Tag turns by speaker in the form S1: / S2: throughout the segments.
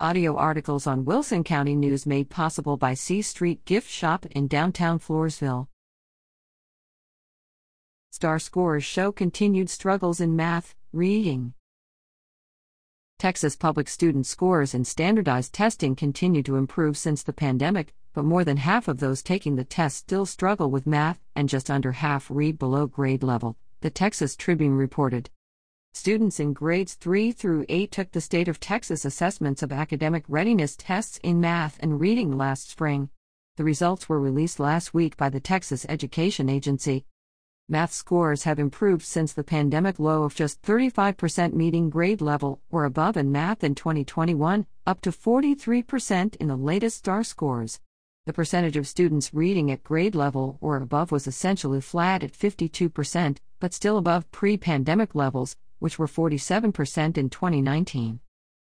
S1: Audio articles on Wilson County News made possible by C Street Gift Shop in downtown Floresville. STAAR Scores show continued struggles in math, reading. Texas public student scores in standardized testing continue to improve since the pandemic, but more than half of those taking the test still struggle with math, and just under half read below grade level, the Texas Tribune reported. Students in grades 3 through 8 took the state of Texas assessments of academic readiness tests in math and reading last spring. The results were released last week by the Texas Education Agency. Math scores have improved since the pandemic low of just 35% meeting grade level or above in math in 2021, up to 43% in the latest STAAR scores. The percentage of students reading at grade level or above was essentially flat at 52%, but still above pre pandemic levels, which were 47% in 2019.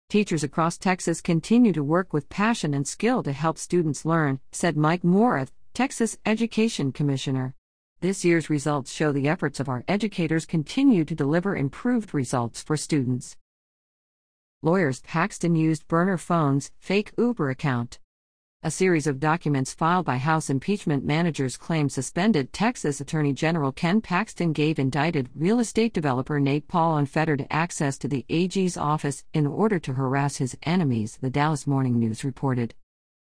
S1: Teachers across Texas continue to work with passion and skill to help students learn, said Mike Morath, Texas Education Commissioner. This year's results show the efforts of our educators continue to deliver improved results for students. Lawyers Paxton used burner phones, fake Uber account. A series of documents filed by House impeachment managers claim suspended Texas Attorney General Ken Paxton gave indicted real estate developer Nate Paul unfettered access to the AG's office in order to harass his enemies, the Dallas Morning News reported.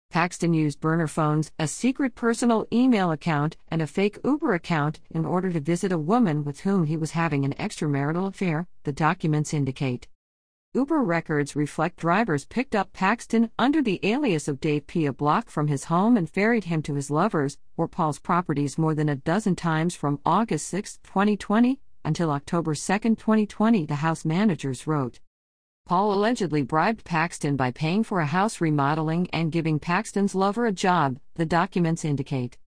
S1: Paxton used burner phones, a secret personal email account, and a fake Uber account in order to visit a woman with whom he was having an extramarital affair, the documents indicate. Uber records reflect drivers picked up Paxton under the alias of Dave P. a block from his home and ferried him to his lover's or Paul's properties more than a dozen times from August 6, 2020, until October 2, 2020, the house managers wrote. Paul allegedly bribed Paxton by paying for a house remodeling and giving Paxton's lover a job, the documents indicate.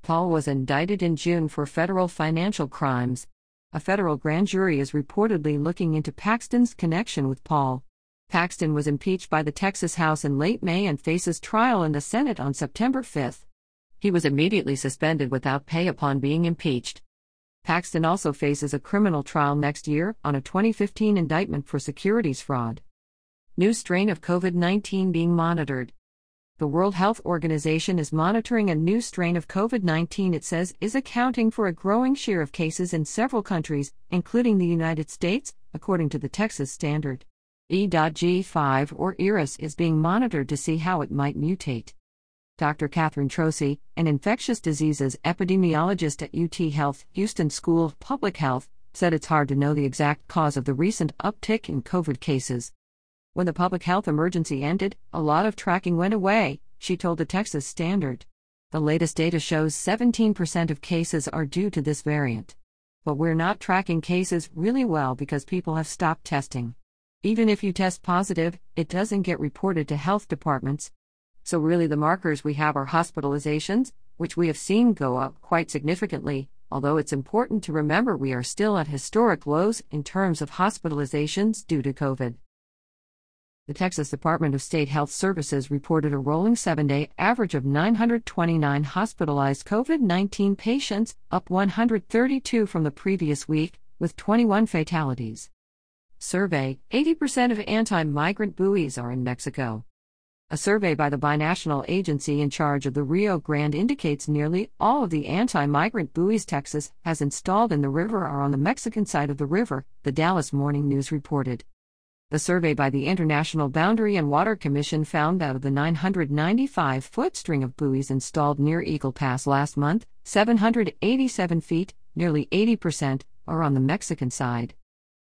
S1: Paul was indicted in June for federal financial crimes, a federal grand jury is reportedly looking into Paxton's connection with Paul. Paxton was impeached by the Texas House in late May and faces trial in the Senate on September 5. He was immediately suspended without pay upon being impeached. Paxton also faces a criminal trial next year on a 2015 indictment for securities fraud. New strain of COVID 19 being monitored the World Health Organization is monitoring a new strain of COVID 19 it says is accounting for a growing share of cases in several countries, including the United States, according to the Texas Standard. EG.5 or ERIS is being monitored to see how it might mutate. Dr. Catherine Troisi, an infectious diseases epidemiologist at UT Health, Houston School of Public Health, said it's hard to know the exact cause of the recent uptick in COVID cases. When the public health emergency ended, a lot of tracking went away, she told the Texas Standard. The latest data shows 17% of cases are due to this variant. But we're not tracking cases really well because people have stopped testing. Even if you test positive, it doesn't get reported to health departments. So, really, the markers we have are hospitalizations, which we have seen go up quite significantly, although it's important to remember we are still at historic lows in terms of hospitalizations due to COVID. The Texas Department of State Health Services reported a rolling seven day average of 929 hospitalized COVID 19 patients, up 132 from the previous week, with 21 fatalities. Survey 80% of anti migrant buoys are in Mexico. A survey by the binational agency in charge of the Rio Grande indicates nearly all of the anti migrant buoys Texas has installed in the river are on the Mexican side of the river, the Dallas Morning News reported. The survey by the International Boundary and Water Commission found that of the 995 foot string of buoys installed near Eagle Pass last month, 787 feet, nearly 80%, are on the Mexican side.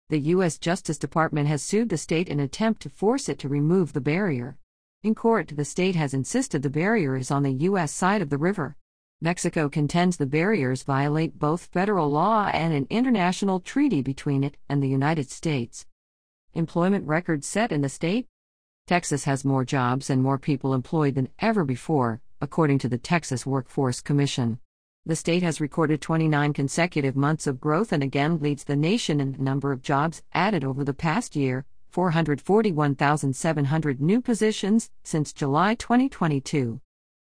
S1: The U.S. Justice Department has sued the state in an attempt to force it to remove the barrier. In court, the state has insisted the barrier is on the U.S. side of the river. Mexico contends the barriers violate both federal law and an international treaty between it and the United States employment records set in the state? Texas has more jobs and more people employed than ever before, according to the Texas Workforce Commission. The state has recorded 29 consecutive months of growth and again leads the nation in the number of jobs added over the past year 441,700 new positions since July 2022.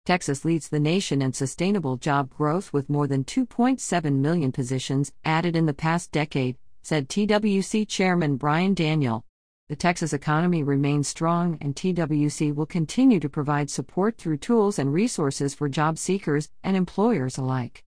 S1: Texas leads the nation in sustainable job growth with more than 2.7 million positions added in the past decade, said TWC Chairman Brian Daniel. The Texas economy remains strong, and TWC will continue to provide support through tools and resources for job seekers and employers alike.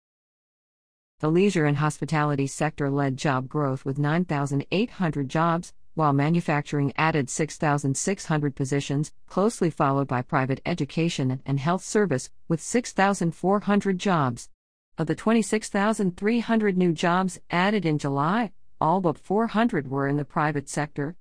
S1: The leisure and hospitality sector led job growth with 9,800 jobs, while manufacturing added 6,600 positions, closely followed by private education and health service with 6,400 jobs. Of the 26,300 new jobs added in July, all but 400 were in the private sector.